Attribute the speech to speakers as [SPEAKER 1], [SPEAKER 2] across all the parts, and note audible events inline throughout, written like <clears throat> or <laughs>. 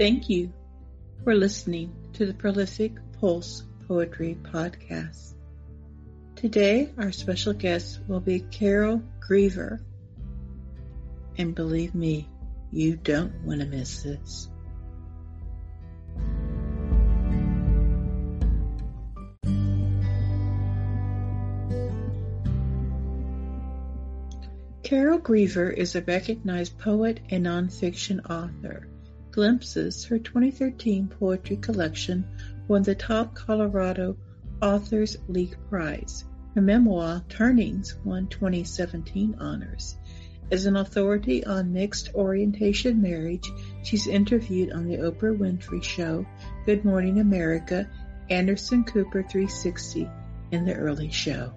[SPEAKER 1] Thank you for listening to the Prolific Pulse Poetry Podcast. Today, our special guest will be Carol Grever. And believe me, you don't want to miss this. Carol Grever is a recognized poet and nonfiction author. Glimpses, her 2013 poetry collection, won the top Colorado Authors League Prize. Her memoir, Turnings, won 2017 honors. As an authority on mixed orientation marriage, she's interviewed on The Oprah Winfrey Show, Good Morning America, Anderson Cooper 360, and The Early Show.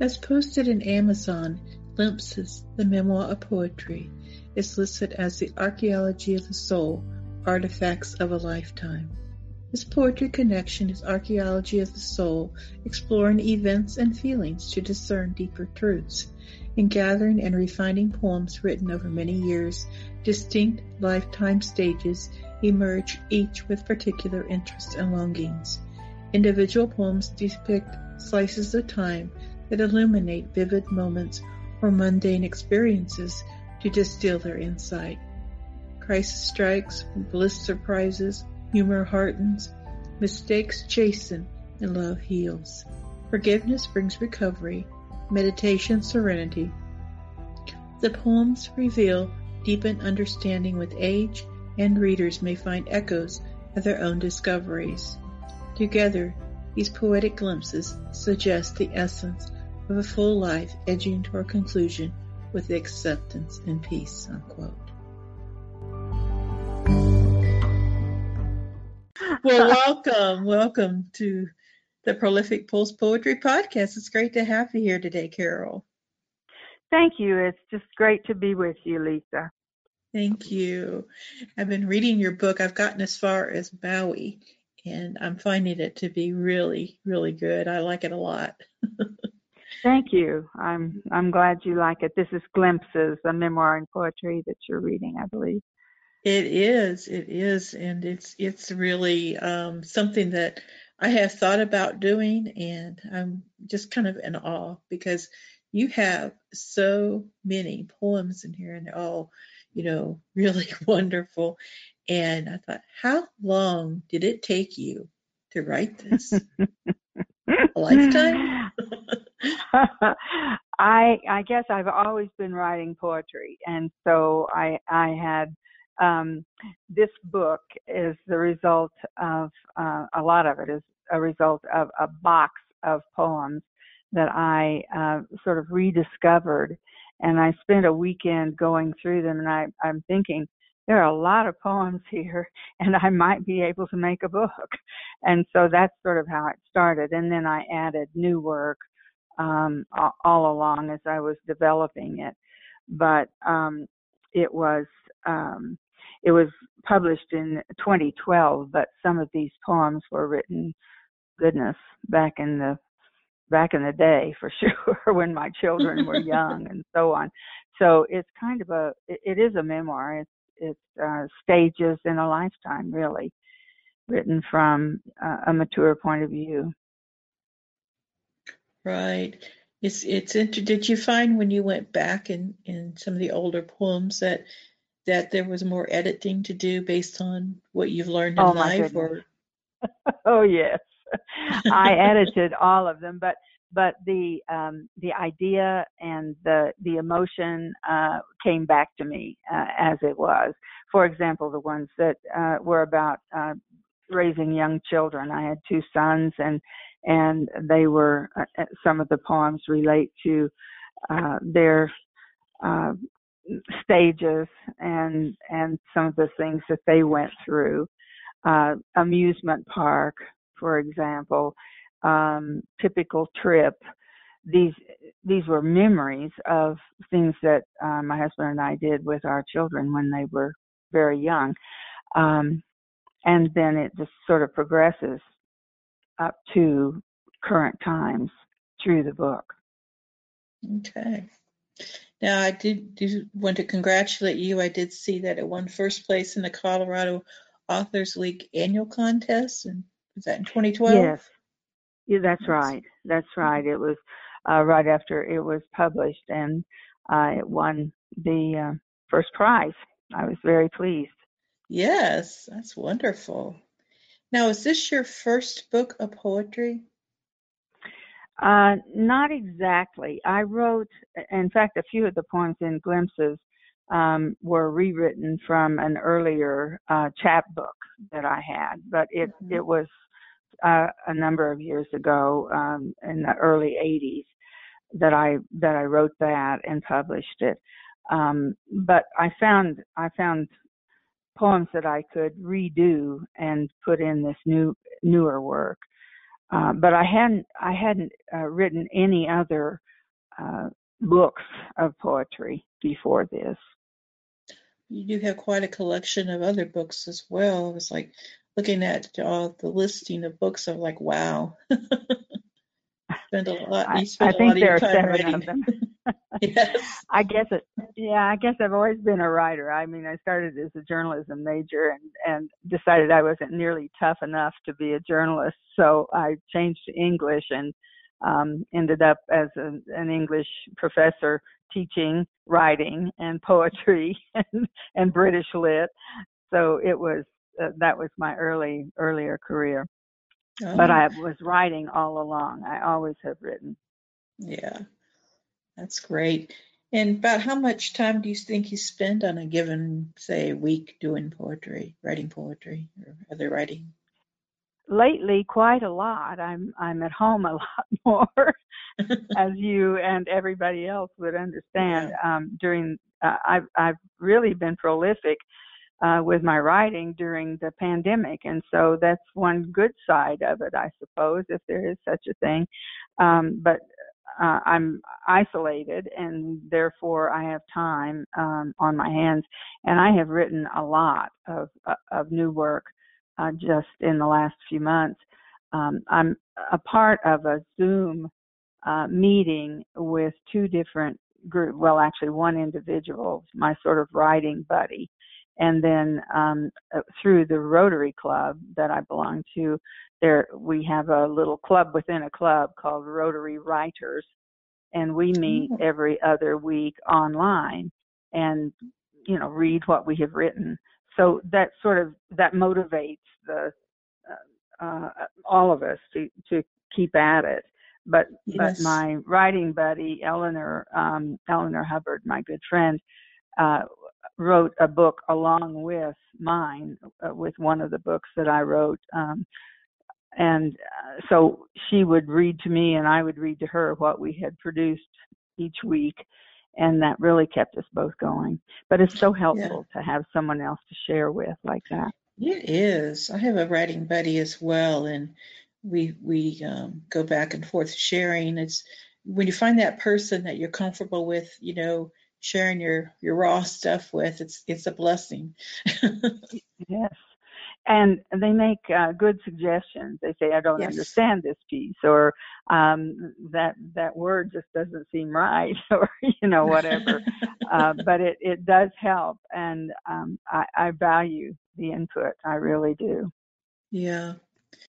[SPEAKER 1] As posted in Amazon, Glimpses, the memoir of poetry, is listed as the archaeology of the soul, artifacts of a lifetime. This poetry connection is archaeology of the soul, exploring events and feelings to discern deeper truths. In gathering and refining poems written over many years, distinct lifetime stages emerge each with particular interests and longings. Individual poems depict slices of time that illuminate vivid moments or mundane experiences to distill their insight. Crisis strikes, bliss surprises, humor heartens, mistakes chasten, and love heals. Forgiveness brings recovery, meditation serenity. The poems reveal deepened understanding with age, and readers may find echoes of their own discoveries. Together, these poetic glimpses suggest the essence of a full life edging toward conclusion with acceptance and peace. Unquote. Well, <laughs> welcome, welcome to the Prolific Pulse Poetry Podcast. It's great to have you here today, Carol.
[SPEAKER 2] Thank you. It's just great to be with you, Lisa.
[SPEAKER 1] Thank you. I've been reading your book. I've gotten as far as Maui, and I'm finding it to be really, really good. I like it a lot. <laughs>
[SPEAKER 2] Thank you. I'm I'm glad you like it. This is Glimpses, a memoir and poetry that you're reading, I believe.
[SPEAKER 1] It is. It is, and it's it's really um, something that I have thought about doing, and I'm just kind of in awe because you have so many poems in here, and they're all, you know, <laughs> really wonderful. And I thought, how long did it take you to write this? <laughs> a lifetime? <laughs> <laughs>
[SPEAKER 2] I I guess I've always been writing poetry, and so I I had um, this book is the result of uh, a lot of it is a result of a box of poems that I uh, sort of rediscovered, and I spent a weekend going through them, and I I'm thinking there are a lot of poems <laughs> here and I might be able to make a book. And so that's sort of how it started. And then I added new work um, all along as I was developing it. But um, it was um, it was published in 2012, but some of these poems were written, goodness, back in the back in the day for <laughs> sure when my children were <laughs> young and so on. So it's kind of a it, it is a memoir. It's it's uh, stages in a lifetime, really, written from uh, a mature point of view.
[SPEAKER 1] Right. It's it's inter- did you find when you went back in in some of the older poems that that there was more editing to do based on what you've learned in
[SPEAKER 2] oh,
[SPEAKER 1] life or? <laughs>
[SPEAKER 2] oh yes. I edited all of them but but the um the idea and the the emotion uh came back to me uh, as it was. For example the ones that uh were about uh raising young children. I had two sons and and they were uh, uh, some of the poems relate to uh, their uh, stages and and some of the things that they went through. Uh, amusement park, for example, um, typical trip. These these were memories of things that uh, my husband and I did with our children when they were very young. Um, and then it just sort of progresses up to current times. through the book.
[SPEAKER 1] Okay. Now, I did do want to congratulate you. I did see that it won first place in the Colorado Authors League annual contest, and was that in 2012?
[SPEAKER 2] Yes, yeah, that's right. That's right. It was uh, right after it was published, and uh, it won the uh, first prize. I was very pleased.
[SPEAKER 1] Yes, that's wonderful. Now, is this your first book of poetry?
[SPEAKER 2] Uh, not exactly. I wrote, in fact, a few of the poems in Glimpses um, were rewritten from an earlier uh, chapbook that I had, but it mm-hmm. it was uh, a number of years ago um, in the early 80s that I that I wrote that and published it. Um, but I found I found poems that I could redo and put in this new newer work. Uh, but I hadn't I hadn't uh, written any other uh, books of poetry before this.
[SPEAKER 1] You do have quite a collection of other books as well. It was like looking at all the listing of books. I'm like, wow. <laughs> spend a lot. You spend
[SPEAKER 2] I, I think there
[SPEAKER 1] are
[SPEAKER 2] seven
[SPEAKER 1] writing. <laughs> yes. <laughs>
[SPEAKER 2] I guess it. Yeah, I guess I've always been a writer. I mean, I started as a journalism major and and decided I wasn't nearly tough enough to be a journalist, so I changed to English and um, ended up as a, an English professor teaching writing and poetry <laughs> and, and British lit. So it was uh, that was my early earlier career. Oh. But I was writing all along. I always have written.
[SPEAKER 1] Yeah, that's great. And about how much time do you think you spend on a given, say, week doing poetry, writing poetry, or other writing?
[SPEAKER 2] lately quite a lot. I'm I'm at home a <laughs> lot more, as you and everybody else would understand. Yeah. Um, during uh, I've I've really been prolific uh, with my writing during the pandemic, and so that's one good side of it, I suppose, if there is such a thing. Um, but uh, I'm isolated, and therefore I have time um, on my hands, and I have written a lot of uh, of new work uh, just in the last few months. Um, I'm a part of a Zoom uh, meeting with two different groups. Well, actually, one individual, my sort of writing buddy, and then um, uh, through the Rotary Club that I belong to, there we have a little club within a club called Rotary Writers, and we meet mm-hmm. every other week online and you know read what we have written so that sort of that motivates the uh, uh, all of us to to keep at it. But yes. but my writing buddy Eleanor um, Eleanor Hubbard, my good friend, uh, wrote a book along with mine, uh, with one of the books that I wrote. Um, and uh, so she would read to me, and I would read to her what we had produced each week and that really kept us both going. But it's so helpful yeah. to have someone else to share with like that.
[SPEAKER 1] It is. I have a writing buddy as well, and we we um, go back and forth sharing. It's when you find that person that you're comfortable with, you know, sharing your your raw stuff with. It's it's a blessing. <laughs>
[SPEAKER 2] yes, and they make uh, good suggestions. They say, "I don't yes. understand this piece," or um, "that that word just doesn't seem right," <laughs> or you know whatever. <laughs> uh, but it it does help, and um, I, I value the input. I really do.
[SPEAKER 1] Yeah.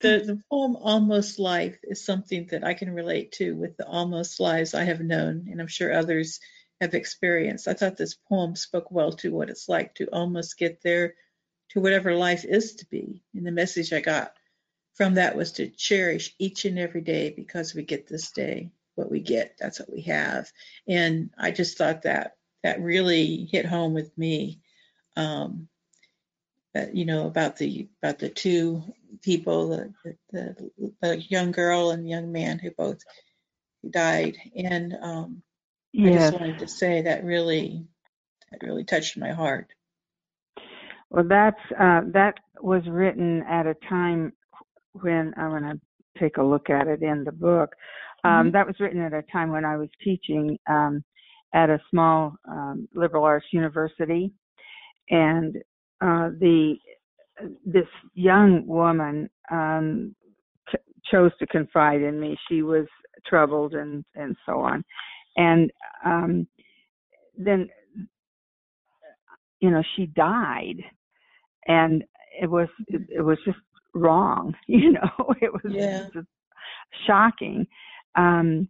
[SPEAKER 1] The, the poem Almost Life is something that I can relate to with the almost lives I have known, and I'm sure others have experienced. I thought this poem spoke well to what it's like to almost get there to whatever life is to be. And the message I got from that was to cherish each and every day because we get this day. What we get, that's what we have. And I just thought that that really hit home with me. Um, that, you know about the about the two people, the, the, the young girl and young man who both died, and um, yes. I just wanted to say that really that really touched my heart.
[SPEAKER 2] Well, that's uh, that was written at a time when I'm going to take a look at it in the book. Um, mm-hmm. That was written at a time when I was teaching um, at a small um, liberal arts university, and uh, the this young woman um, ch- chose to confide in me. She was troubled and and so on and um then you know she died. And it was it, it was just wrong <laughs> you know? It was
[SPEAKER 1] yeah.
[SPEAKER 2] just shocking. Um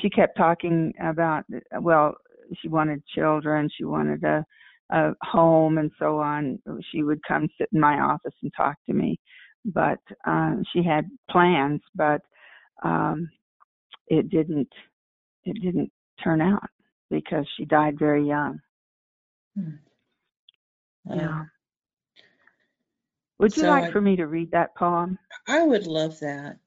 [SPEAKER 2] she kept talking about well she wanted children she wanted a a home and so on. She would come sit in my office and talk to me. But um she had plans but um it didn't it didn't turn out because she died very young
[SPEAKER 1] Hmm.
[SPEAKER 2] Yeah would you
[SPEAKER 1] So
[SPEAKER 2] like
[SPEAKER 1] I-
[SPEAKER 2] for me to read that poem
[SPEAKER 1] I would love that.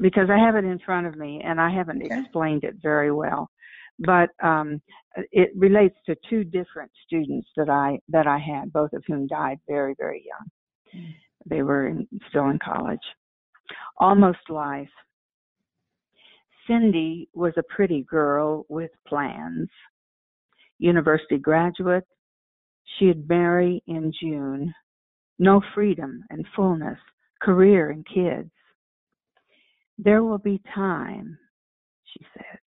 [SPEAKER 2] because I have it in front of me and I haven't
[SPEAKER 1] Okay.
[SPEAKER 2] explained it very well. But um, it relates to two different students that I that I had, both of whom died very very young.
[SPEAKER 1] Mm.
[SPEAKER 2] They were in, still in college. Almost life. Cindy was a pretty girl with plans. University graduate. She'd marry in June. No freedom and fullness, career and kids. There will be time, she said.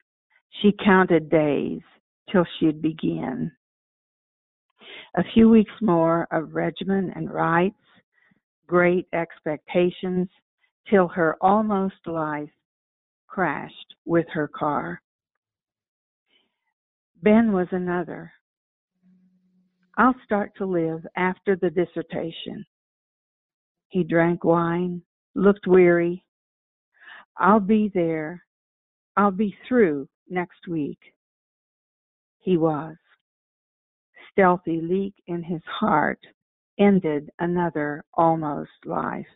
[SPEAKER 2] She counted days till she'd begin. A few weeks more of regimen and rites, great expectations, till her almost life crashed with her car. Ben was another. I'll start to live after the dissertation. He drank wine, looked weary, I'll be there. I'll be through next week. He was. Stealthy leak in his heart ended another almost life.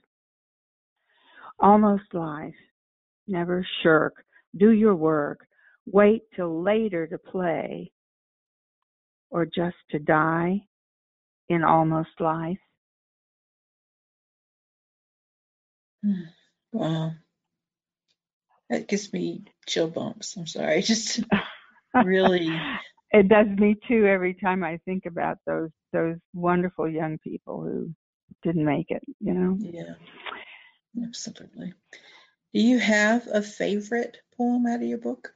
[SPEAKER 2] Almost life. Never shirk. Do your work. Wait till later to play. Or just to die in almost life.
[SPEAKER 1] Hmm. Wow. That gives me chill bumps. I'm sorry. <laughs> Just really <laughs>
[SPEAKER 2] it does me too every time I think about those those wonderful young people who didn't make it, you know.
[SPEAKER 1] yeah. Absolutely. Do you have a favorite poem out of your book?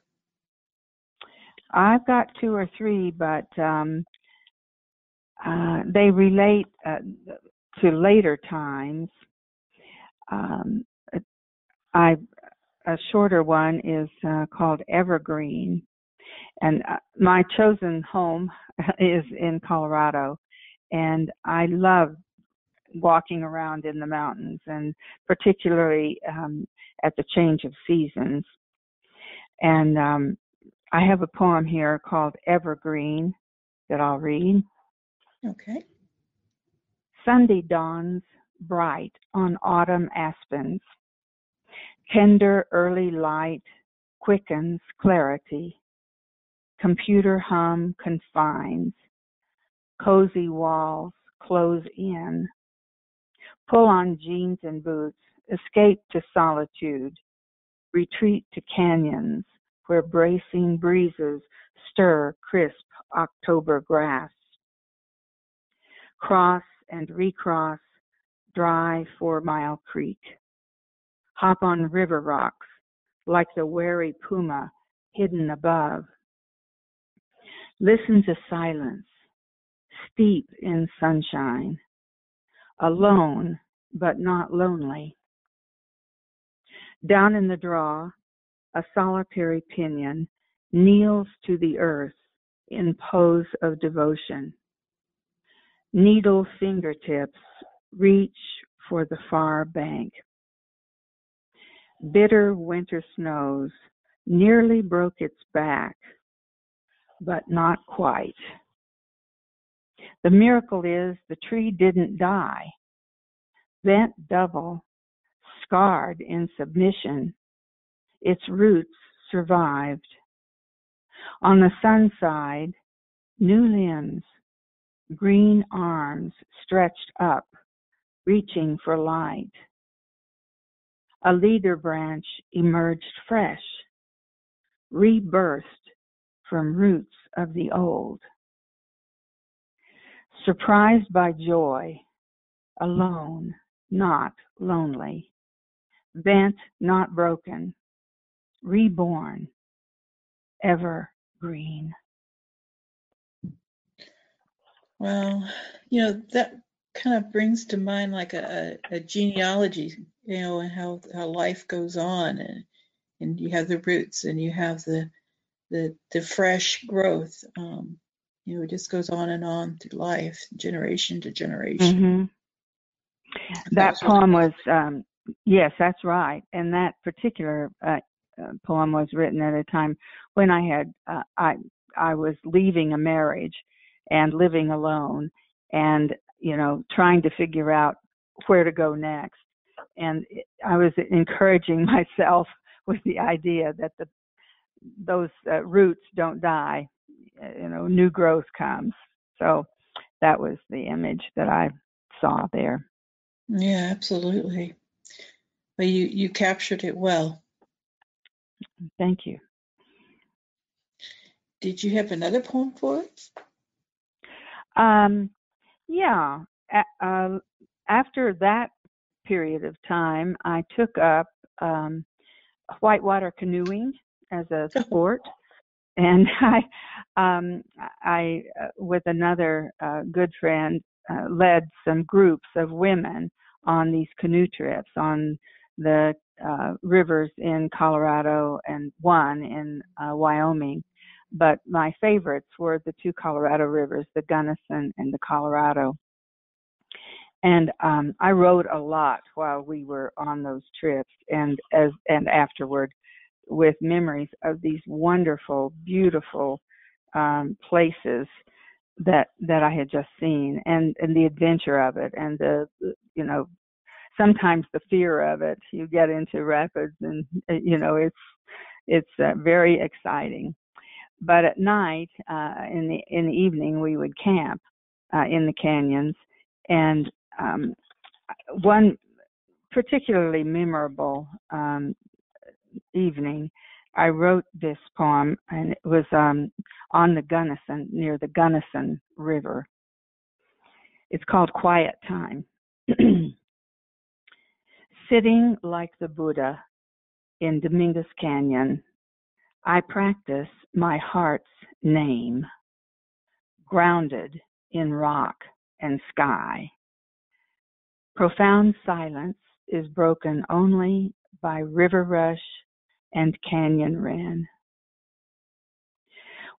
[SPEAKER 2] I've got two or three, but um, uh, they relate uh, to later times. Um, I a shorter one is uh, called Evergreen, and uh, my chosen home <laughs> is in Colorado, and I love walking around in the mountains, and particularly um, at the change of seasons. And um, I have a poem here called Evergreen that I'll read.
[SPEAKER 1] Okay.
[SPEAKER 2] Sunday dawns bright on autumn aspens. Tender early light quickens clarity. Computer hum confines. Cozy walls close in. Pull on jeans and boots. Escape to solitude. Retreat to canyons where bracing breezes stir crisp October grass. Cross and recross dry four mile creek. Hop on river rocks like the wary puma hidden above. Listen to silence, steep in sunshine, alone but not lonely. Down in the draw, a solitary piñon kneels to the earth in pose of devotion. Needle fingertips reach for the far bank. Bitter winter snows nearly broke its back, but not quite. The miracle is the tree didn't die. Bent double, scarred in submission, its roots survived. On the sun side, new limbs, green arms stretched up, reaching for light. A leader branch emerged fresh, rebirthed from roots of the old. Surprised by joy, alone, not lonely, bent, not broken, reborn, evergreen.
[SPEAKER 1] Well, you know, that kind of brings to mind like a, a, a genealogy, you know, and how, how life goes on and and you have the roots and you have the the the fresh growth. Um, you know, it just goes on and on through life, generation to generation.
[SPEAKER 2] Mm-hmm. That poem was, um, yes, that's right. And that particular uh, uh, poem was written at a time when I had, uh, I, I was leaving a marriage and living alone and, you know, trying to figure out where to go next. And I was encouraging <laughs> myself with the idea that the those uh, roots don't die you know new growth comes. So that was the image that i saw there.
[SPEAKER 1] Yeah absolutely. Well you you captured it well.
[SPEAKER 2] Thank you.
[SPEAKER 1] Did you have another poem for us?
[SPEAKER 2] Um yeah uh, after that period of time i took up um whitewater canoeing as a <laughs> sport and <laughs> I, um, I, uh, with another uh, good friend, uh, led some groups of women on these canoe trips on the uh, rivers in Colorado and one in uh, Wyoming. But my favorites were the two Colorado rivers, the Gunnison and the Colorado. And um, I wrote a lot while we were on those trips, and as and afterward with memories of these wonderful, beautiful um, places that that I had just seen, and and the adventure of it, and the you know sometimes the fear of it. You get into rapids, and you know it's it's uh, very exciting. But at night, uh, in the in the evening, we would camp uh, in the canyons, and um, one particularly memorable um, evening, I wrote this poem, and it was um, on the Gunnison, near the Gunnison River. It's called Quiet Time. <clears throat> Sitting like the Buddha in Dominguez Canyon, I practice my heart's name, grounded in rock and sky. Profound silence is broken only by river rush and canyon wren.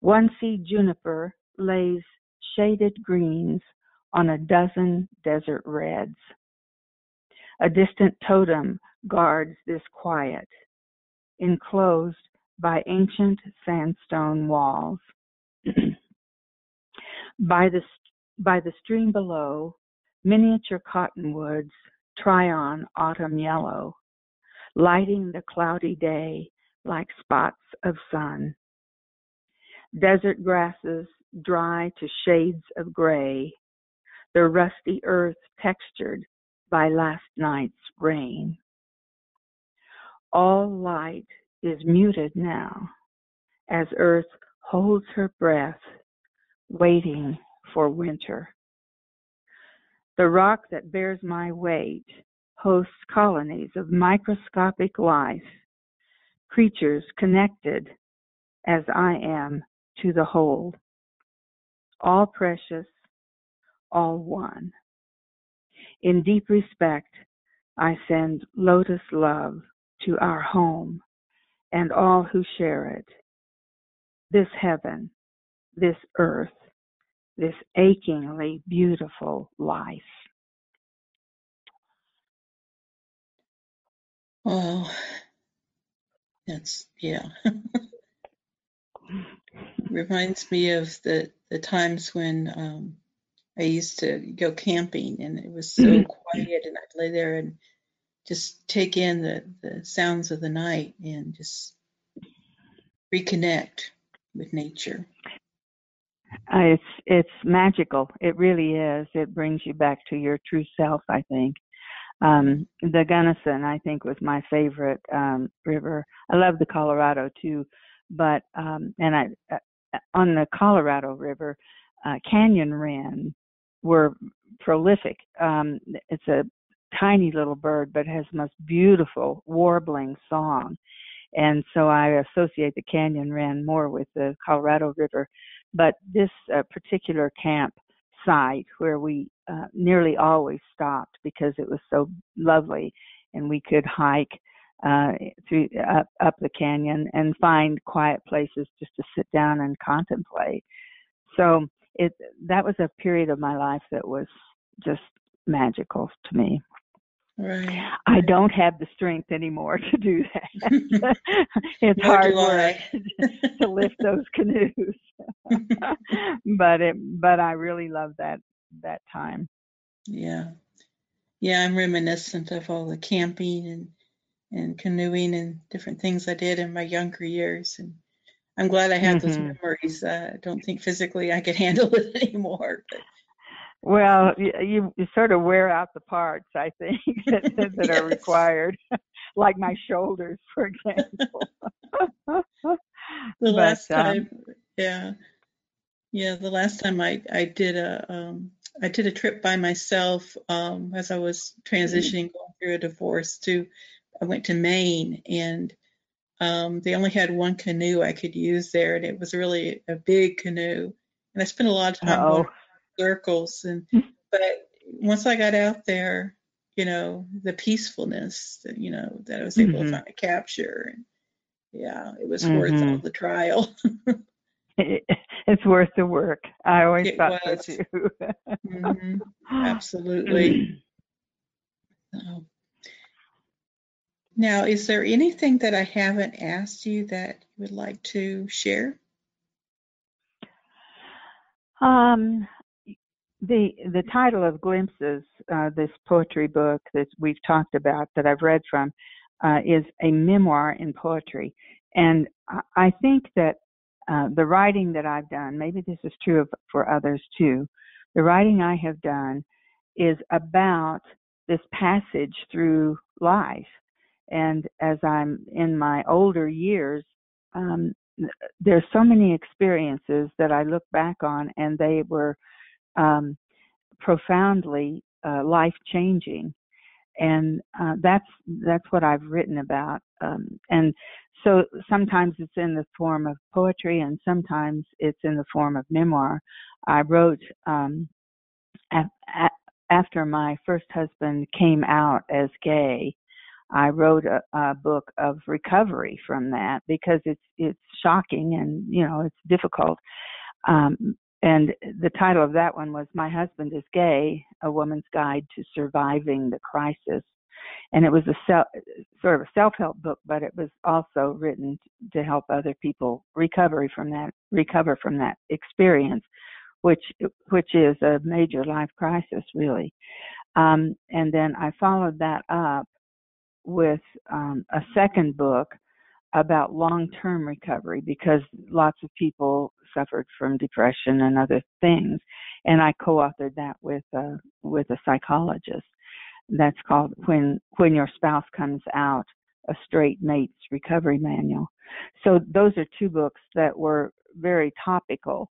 [SPEAKER 2] One seed juniper lays shaded greens on a dozen desert reds. A distant totem guards this quiet, enclosed by ancient sandstone walls. <clears throat> by, the, by the stream below, miniature cottonwoods try on autumn yellow lighting the cloudy day like spots of sun. Desert grasses dry to shades of gray, the rusty earth textured by last night's rain. All light is muted now as earth holds her breath, waiting for winter. The rock that bears my weight hosts colonies of microscopic life, creatures connected as I am to the whole, all precious, all one. In deep respect, I send lotus love to our home and all who share it. This heaven, this earth, this achingly beautiful life.
[SPEAKER 1] Well, that's yeah. <laughs> Reminds me of the the times when um, I used to go camping and it was so mm-hmm. quiet and I'd lay there and just take in the, the sounds of the night and just reconnect with nature.
[SPEAKER 2] Uh, it's it's magical. It really is. It brings you back to your true self. I think. Um, the Gunnison, I think, was my favorite um, river. I love the Colorado too, but um, and I uh, on the Colorado River, uh, canyon wren were prolific. Um, it's a tiny little bird, but has most beautiful warbling song, and so I associate the canyon wren more with the Colorado River. But this uh, particular camp site where we uh, nearly always stopped because it was so lovely, and we could hike uh, through up up the canyon and find quiet places just to sit down and contemplate. So it that was a period of my life that was just magical to me.
[SPEAKER 1] Right.
[SPEAKER 2] I don't have the strength anymore to do that. <laughs> it's hard work <laughs> to lift those canoes. <laughs> but it but I really love that that time.
[SPEAKER 1] Yeah. Yeah, I'm reminiscent of all the camping and and canoeing and different things I did in my younger years and I'm glad I had mm-hmm. those memories. Uh, I don't think physically I could handle it anymore. But
[SPEAKER 2] well, you, you sort of wear out the parts, I think, <laughs> that, that yes. are required, <laughs> like my shoulders, for example.
[SPEAKER 1] the <laughs> but, last time, um, yeah, yeah, the last time I I did a um, I did a trip by myself um, as I was transitioning, going through a divorce. To I went to Maine, and um, they only had one canoe I could use there, and it was really a big canoe. And I spent a lot of time circles and hmm. but once I got out there, you know, the peacefulness that you know that I was able mm-hmm. to find, capture and yeah, it was mm-hmm. worth all the trial. <laughs>
[SPEAKER 2] it's worth the work. I always it thought was. so too.
[SPEAKER 1] mm-hmm. <laughs> Absolutely. so. Now, is there anything that I haven't asked you that you would like to share?
[SPEAKER 2] Um, the the title of Glimpses, uh, this poetry book that we've talked about that I've read from, uh, is a memoir in poetry, and I think that uh, the writing that I've done, maybe this is true of, for others too, the writing I have done is about this passage through life, and as I'm in my older years. Um, there's so many experiences that I look back on, and they were um, profoundly uh, life changing, and uh, that's that's what I've written about. Um, and so sometimes it's in the form of poetry, and sometimes it's in the form of memoir. I wrote um, a- a- after my first husband came out as gay. I wrote a, a, book of recovery from that because it's it's shocking and you know it's difficult. Um, and the title of that one was My Husband is Gay A Woman's Guide to Surviving the Crisis. And it was a self, sort of a self help book, but it was also written to help other people recover from that recover from that experience, which which is a major life crisis, really. Um, and then I followed that up with um, a second book about long-term recovery because lots of people suffered from depression and other things, and I co-authored that with a, with a psychologist. That's called when when your spouse comes out, a straight mate's recovery manual. So those are two books that were very topical,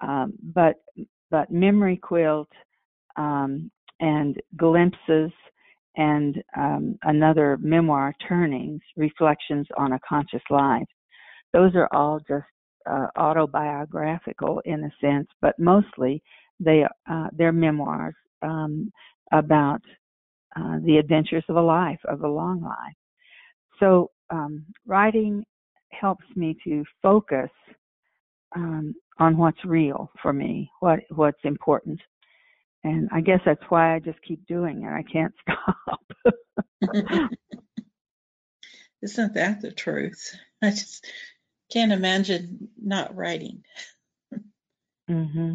[SPEAKER 2] um, but but memory quilt um, and glimpses and um, another memoir, Turnings, Reflections on a Conscious Life. Those are all just uh, autobiographical in a sense, but mostly they uh, they're memoirs um, about uh, the adventures of a life, of a long life. So um, writing helps me to focus um, on what's real for me, what what's important, and I guess that's why I just keep doing it. I can't <laughs> stop. <laughs>
[SPEAKER 1] Isn't that the truth? I just can't imagine not writing.
[SPEAKER 2] mm-hmm.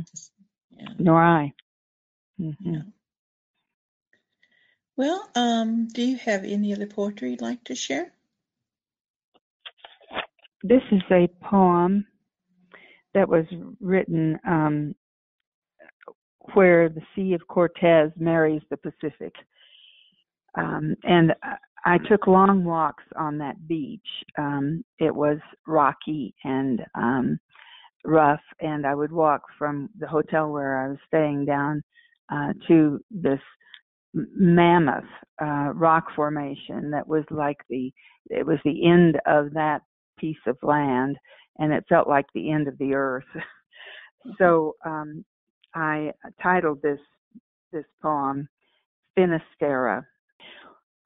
[SPEAKER 2] Yeah. Nor I. Mm-hmm. Yeah.
[SPEAKER 1] Well, um, do you have any other poetry you'd like to share?
[SPEAKER 2] This is a poem that was written um, where the Sea of Cortez marries the Pacific. Um, and I took long walks on that beach. Um, it was rocky and um, rough, and I would walk from the hotel where I was staying down uh, to this mammoth uh, rock formation that was like the it was the end of that piece of land, and it felt like the end of the earth. <laughs> so um, I titled this this poem Finisterre,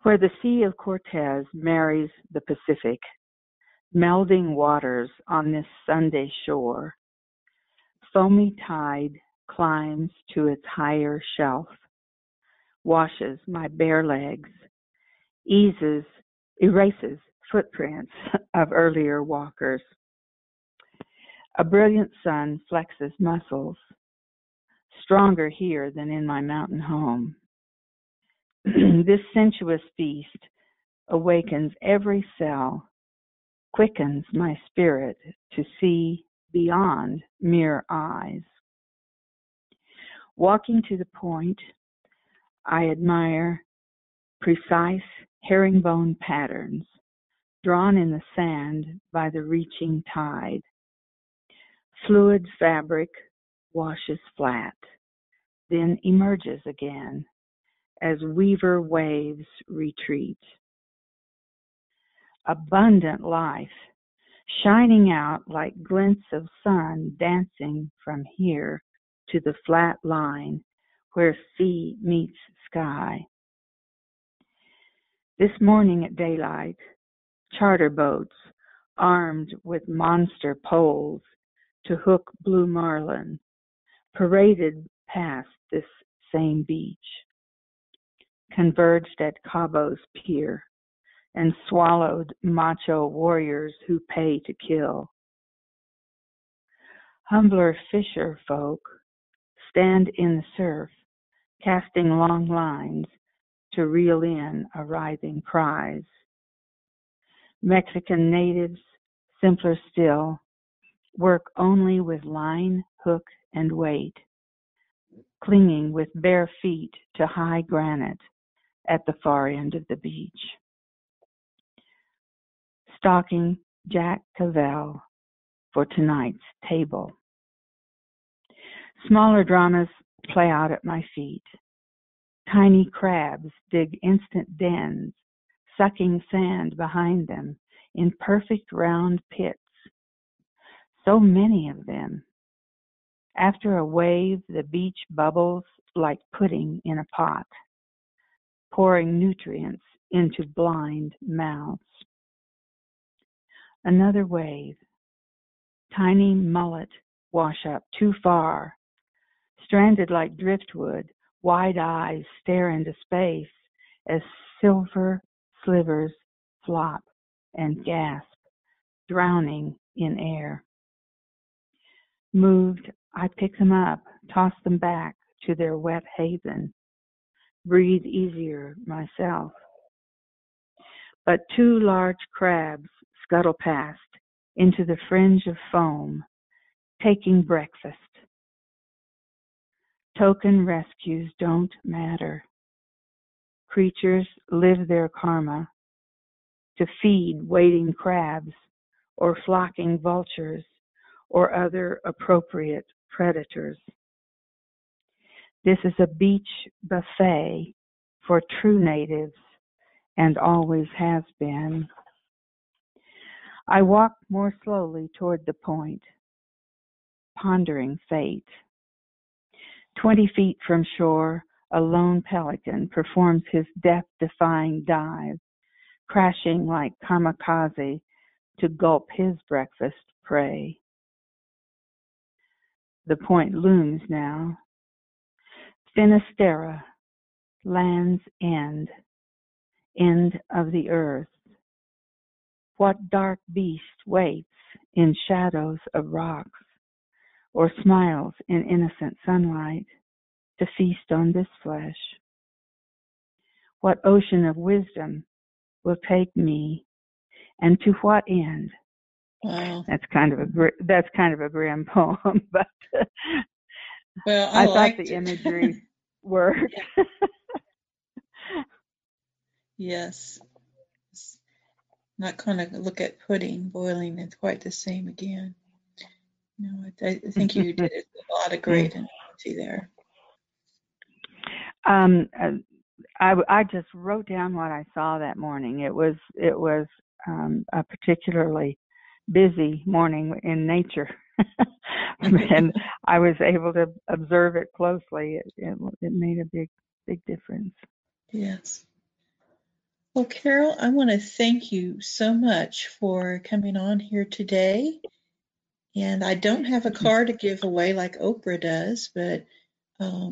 [SPEAKER 2] where the Sea of Cortez marries the Pacific, melding waters on this Sunday shore. Foamy tide climbs to its higher shelf, washes my bare legs, eases, erases footprints <laughs> of earlier walkers. A brilliant sun flexes muscles, stronger here than in my mountain home. <clears throat> this sensuous feast awakens every cell, quickens my spirit to see beyond mere eyes. Walking to the point, I admire precise herringbone patterns drawn in the sand by the reaching tide. Fluid fabric washes flat, then emerges again as weaver waves retreat. Abundant life, shining out like glints of sun dancing from here to the flat line where sea meets sky. This morning at daylight, charter boats armed with monster poles to hook blue marlin paraded past this same beach, converged at Cabo's pier, and swallowed macho warriors who pay to kill. Humbler fisher folk stand in the surf, casting long lines to reel in a writhing prize. Mexican natives, simpler still, work only with line, hook, and weight, clinging with bare feet to high granite at the far end of the beach. Stalking Jack Crevalle for tonight's table. Smaller dramas play out at my feet. Tiny crabs dig instant dens, sucking sand behind them in perfect round pits. So many of them. After a wave, the beach bubbles like pudding in a pot, pouring nutrients into blind mouths. Another wave. Tiny mullet wash up too far Stranded like driftwood, wide eyes stare into space as silver slivers flop and gasp, drowning in air. Moved, I pick them up, toss them back to their wet haven, breathe easier myself. But two large crabs scuttle past into the fringe of foam, taking breakfast. Token rescues don't matter. Creatures live their karma to feed waiting crabs or flocking vultures or other appropriate predators. This is a beach buffet for true natives and always has been. I walk more slowly toward the point, pondering fate. Twenty feet from shore, a lone pelican performs his death defying dive, crashing like kamikaze to gulp his breakfast prey. The point looms now. Finisterre, land's end, end of the earth. What dark beast waits in shadows of rocks? or smiles in innocent sunlight to feast on this flesh? What ocean of wisdom will take me, and to what end?
[SPEAKER 1] Wow.
[SPEAKER 2] That's kind of a that's kind of a grim poem, <laughs> but
[SPEAKER 1] well, I,
[SPEAKER 2] I thought the
[SPEAKER 1] it.
[SPEAKER 2] imagery <laughs> worked.
[SPEAKER 1] yes, not kind of look at pudding boiling. It's quite the same again. No, I, I think you <laughs> did a lot of great analogy there.
[SPEAKER 2] Um, uh, I, I just wrote down what I saw that morning. It was it was um, a particularly busy morning in nature, <laughs> and I was able to observe it closely. It, it, it made a big big difference.
[SPEAKER 1] Yes. Well, Carol, I want to thank you so much for coming on here today. And I don't have a car to give away like Oprah does, but um,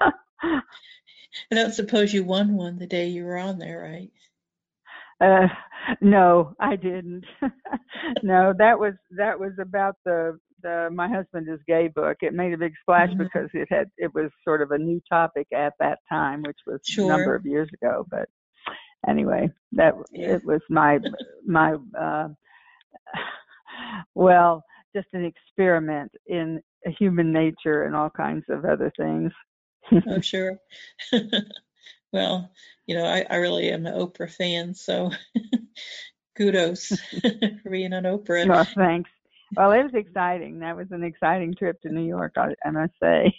[SPEAKER 1] <laughs> I don't suppose you won one the day you were on there, right?
[SPEAKER 2] Uh, no, I didn't. <laughs> no, that was that was about the the my husband is gay book. It made a big splash mm-hmm. because it had it was sort of a new topic at that time, which was sure. a number of years ago. But anyway, that yeah. it was my my uh, well, just an experiment in human nature and all kinds of other things.
[SPEAKER 1] oh, sure. <laughs> well, you know, I, I really am an Oprah fan, so <laughs> kudos <laughs> <laughs> for being on Oprah.
[SPEAKER 2] Well, thanks. Well, it was exciting. That was an exciting trip to New York, I, I must say.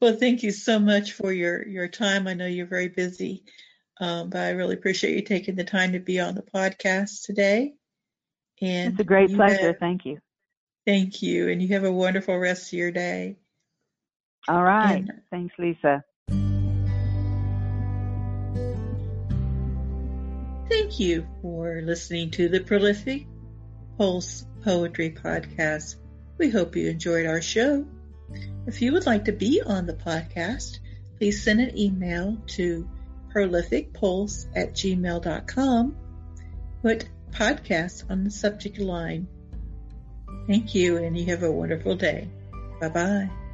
[SPEAKER 1] Well, thank you so much for your, your time. I know you're very busy, um, but I really appreciate you taking the time to be on the podcast today.
[SPEAKER 2] And it's a great pleasure. Have, thank you.
[SPEAKER 1] Thank you. And you have a wonderful rest of your day.
[SPEAKER 2] All right. And, Thanks, Lisa.
[SPEAKER 1] Thank you for listening to the Prolific Pulse Poetry Podcast. We hope you enjoyed our show. If you would like to be on the podcast, please send an email to prolificpulse at gmail.com. Put podcast on the subject line. Thank you, and you have a wonderful day. Bye bye.